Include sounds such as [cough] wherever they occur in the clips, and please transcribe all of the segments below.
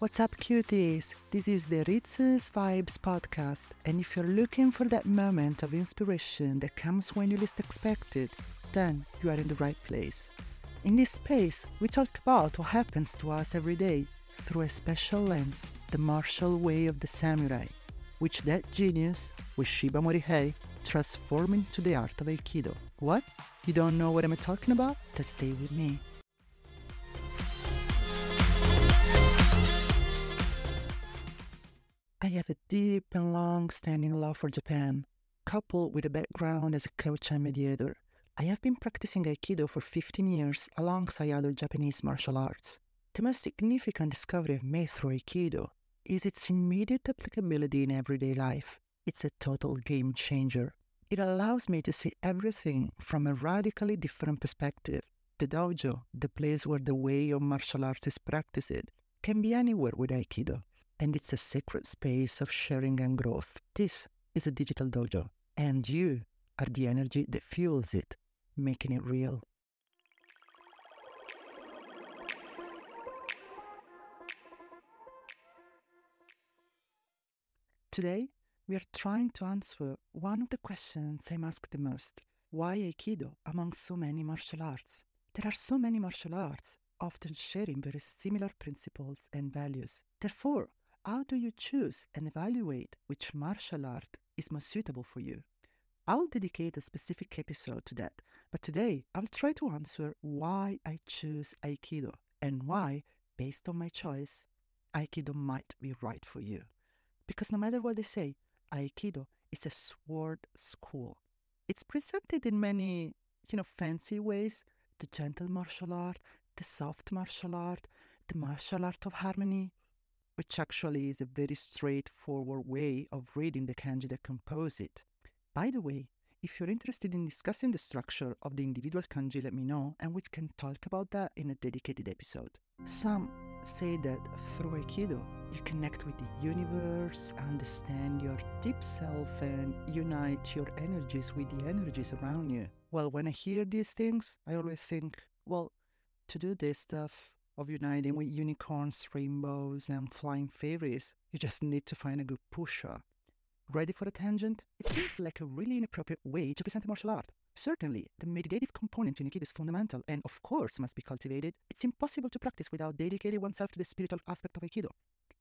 What's up, cuties? This is the Ritsu's Vibes podcast, and if you're looking for that moment of inspiration that comes when you least expect it, then you are in the right place. In this space, we talk about what happens to us every day through a special lens, the martial way of the samurai, which that genius, Ueshiba Morihei, transformed into the art of Aikido. What? You don't know what I'm talking about? Then stay with me. I have a deep and long standing love for Japan, coupled with a background as a coach and mediator. I have been practicing Aikido for 15 years alongside other Japanese martial arts. The most significant discovery I've made through Aikido is its immediate applicability in everyday life. It's a total game changer. It allows me to see everything from a radically different perspective. The dojo, the place where the way of martial arts is practiced, can be anywhere with Aikido and it's a sacred space of sharing and growth. This is a digital dojo, and you are the energy that fuels it, making it real. Today, we are trying to answer one of the questions I'm asked the most why Aikido among so many martial arts? There are so many martial arts, often sharing very similar principles and values. Therefore, how do you choose and evaluate which martial art is most suitable for you? I'll dedicate a specific episode to that, but today I'll try to answer why I choose Aikido and why, based on my choice, Aikido might be right for you. Because no matter what they say, Aikido is a sword school. It's presented in many, you know, fancy ways the gentle martial art, the soft martial art, the martial art of harmony, which actually is a very straightforward way of reading the kanji that compose it. By the way, if you're interested in discussing the structure of the individual kanji, let me know and we can talk about that in a dedicated episode. Some say that through Aikido, you connect with the universe, understand your deep self, and unite your energies with the energies around you. Well, when I hear these things, I always think, well, to do this stuff, of uniting with unicorns, rainbows, and flying fairies. You just need to find a good pusher. Ready for a tangent? It seems like a really inappropriate way to present a martial art. Certainly, the meditative component in Aikido is fundamental and, of course, must be cultivated. It's impossible to practice without dedicating oneself to the spiritual aspect of Aikido.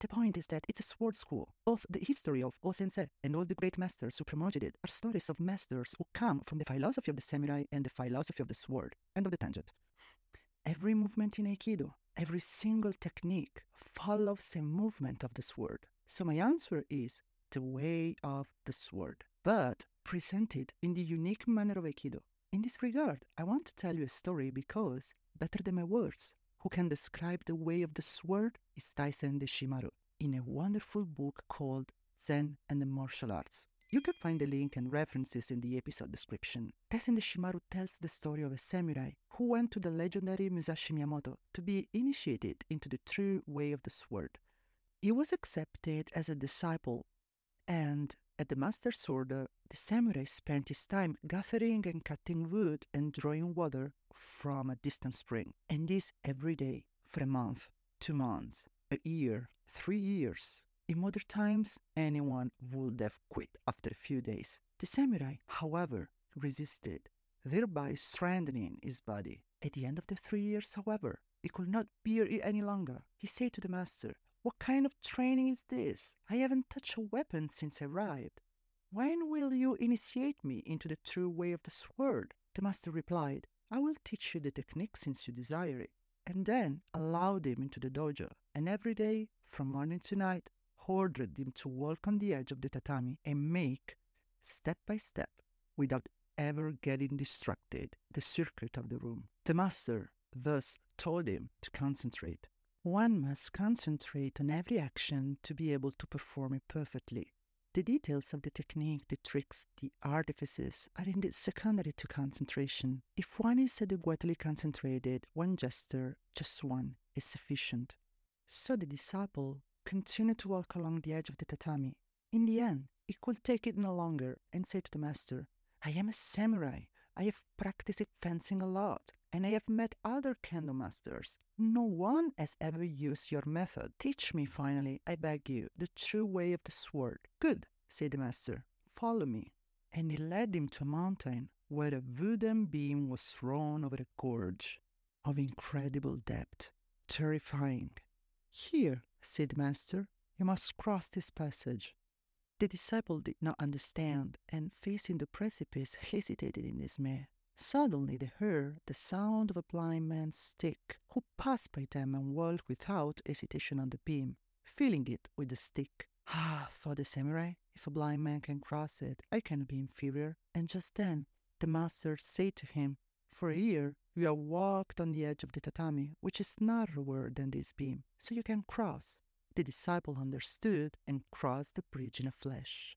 The point is that it's a sword school. Both the history of O-sensei and all the great masters who promoted it are stories of masters who come from the philosophy of the samurai and the philosophy of the sword. End of the tangent. Every movement in Aikido every single technique follows a movement of the sword. So my answer is the way of the sword, but presented in the unique manner of Aikido. In this regard, I want to tell you a story because, better than my words, who can describe the way of the sword is Taisen Deshimaru in a wonderful book called Zen and the Martial Arts. You can find the link and references in the episode description. Taisen Deshimaru tells the story of a samurai who went to the legendary Musashi Miyamoto to be initiated into the true way of the sword. He was accepted as a disciple, and at the master's order, the samurai spent his time gathering and cutting wood and drawing water from a distant spring, and this every day for a month, two months, a year, three years. In modern times, anyone would have quit after a few days. The samurai, however, resisted, thereby strengthening his body. At the end of the three years, however, he could not bear it any longer. He said to the master, What kind of training is this? I haven't touched a weapon since I arrived. When will you initiate me into the true way of the sword? The master replied, I will teach you the technique since you desire it. And then allowed him into the dojo, and every day, from morning to night, ordered him to walk on the edge of the tatami and make, step by step, without ever getting distracted, the circuit of the room. The master thus told him to concentrate. One must concentrate on every action to be able to perform it perfectly. The details of the technique, the tricks, the artifices are indeed secondary to concentration. If one is adequately concentrated, one gesture, just one, is sufficient. So the disciple continued to walk along the edge of the tatami. In the end, he could take it no longer and say to the master, I am a samurai. I have practiced fencing a lot. and I have met other kendo masters. No one has ever used your method. Teach me finally, I beg you, the true way of the sword. Good, said the master. Follow me. And he led him to a mountain where a wooden beam was thrown over a gorge of incredible depth, terrifying. Here, said the master, you must cross this passage. The disciple did not understand, and facing the precipice, hesitated in dismay. Suddenly they heard the sound of a blind man's stick, who passed by them and walked without hesitation on the beam, feeling it with the stick. Ah, thought the samurai, if a blind man can cross it, I cannot be inferior. And just then the master said to him, For a year you have walked on the edge of the tatami, which is narrower than this beam, so you can cross. The disciple understood and crossed the bridge in a flash.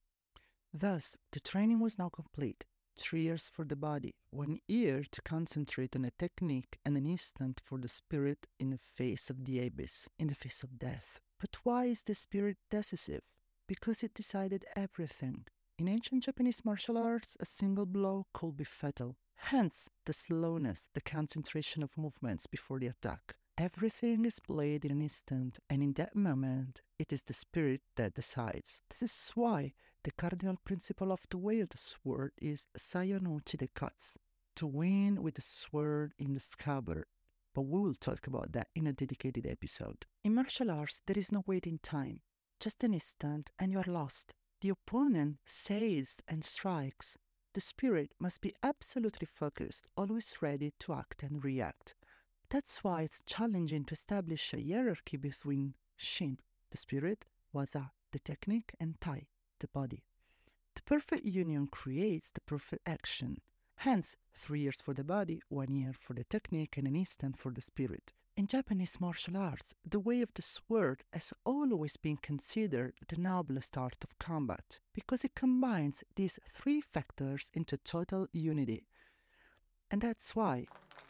Thus, the training was now complete. Three years for the body, one year to concentrate on a technique, and an instant for the spirit in the face of the abyss, in the face of death. But why is the spirit decisive? Because it decided everything. In ancient Japanese martial arts, a single blow could be fatal. Hence, the slowness, the concentration of movements before the attack. Everything is played in an instant, and in that moment, it is the spirit that decides. This is why the cardinal principle of the way of the sword is Saya no uchi de katsu, to win with the sword in the scabbard. But we will talk about that in a dedicated episode. In martial arts, there is no waiting time, just an instant, and you are lost. The opponent says and strikes. The spirit must be absolutely focused, always ready to act and react. That's why it's challenging to establish a hierarchy between Shin, the spirit, Waza, the technique, and Tai, the body. The perfect union creates the perfect action. Hence, three years for the body, one year for the technique, and an instant for the spirit. In Japanese martial arts, the way of the sword has always been considered the noblest art of combat because it combines these three factors into total unity. And that's why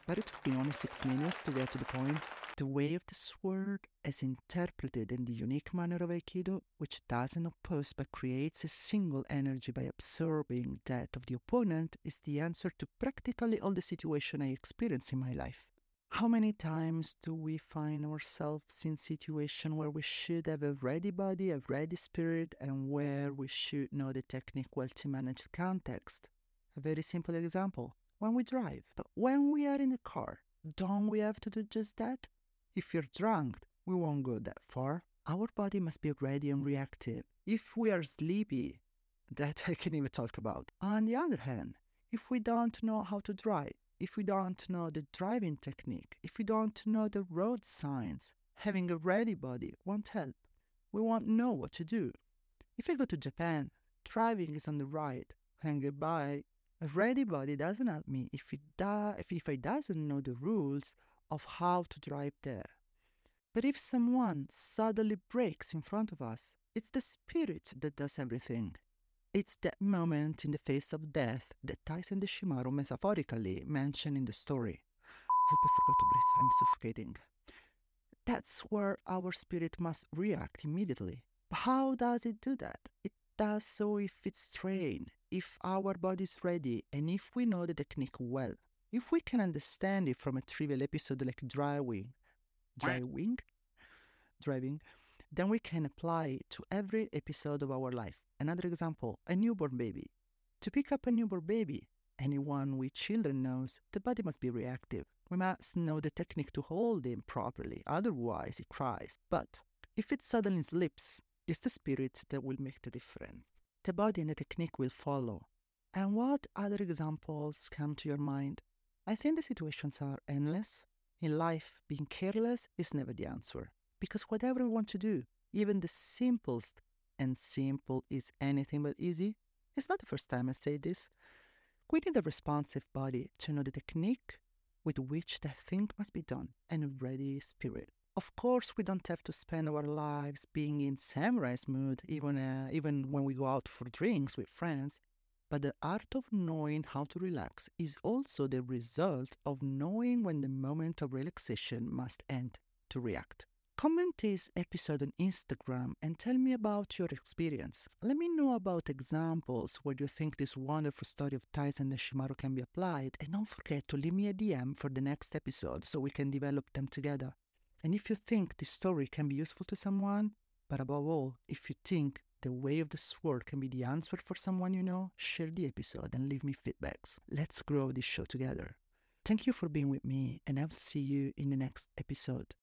but it took me only six minutes to get to the point. The way of the sword, as interpreted in the unique manner of Aikido, which doesn't oppose but creates a single energy by absorbing that of the opponent, is the answer to practically all the situation I experience in my life. How many times do we find ourselves in situations where we should have a ready body, a ready spirit, and where we should know the technique well to manage the context? A very simple example when we drive. But when we are in the car, don't we have to do just that? If you're drunk, we won't go that far. Our body must be ready and reactive. If we are sleepy, that [laughs] I can even talk about. On the other hand, if we don't know how to drive, if we don't know the driving technique, if we don't know the road signs, having a ready body won't help. We won't know what to do. If I go to Japan, driving is on the right, and goodbye a ready body doesn't help me if it da- if, if I doesn't know the rules of how to drive there. But if someone suddenly breaks in front of us, it's the spirit that does everything. It's that moment in the face of death that Taisen Deshimaru metaphorically mentioned in the story. Help, I forgot to breathe. I'm suffocating. That's where our spirit must react immediately. But how does it do that? It does so if it's trained, if our body is ready and if we know the technique well, if we can understand it from a trivial episode like driving, driving, driving, then we can apply it to every episode of our life. Another example, a newborn baby. To pick up a newborn baby, anyone with children knows the body must be reactive. We must know the technique to hold him properly, otherwise he cries. But if it suddenly slips, it's the spirit that will make the difference the body and the technique will follow. And what other examples come to your mind? I think the situations are endless. In life, being careless is never the answer. Because whatever we want to do, even the simplest, and simple is anything but easy, it's not the first time I say this. We need a responsive body to know the technique with which the thing must be done and a ready spirit. Of course, we don't have to spend our lives being in samurai's mood, even uh, even when we go out for drinks with friends. But the art of knowing how to relax is also the result of knowing when the moment of relaxation must end to react. Comment this episode on Instagram and tell me about your experience. Let me know about examples where you think this wonderful story of Taisen Deshimaru can be applied, and don't forget to leave me a DM for the next episode so we can develop them together. And if you think this story can be useful to someone, but above all, if you think the way of the sword can be the answer for someone you know, share the episode and leave me feedbacks. Let's grow this show together. Thank you for being with me, and I will see you in the next episode.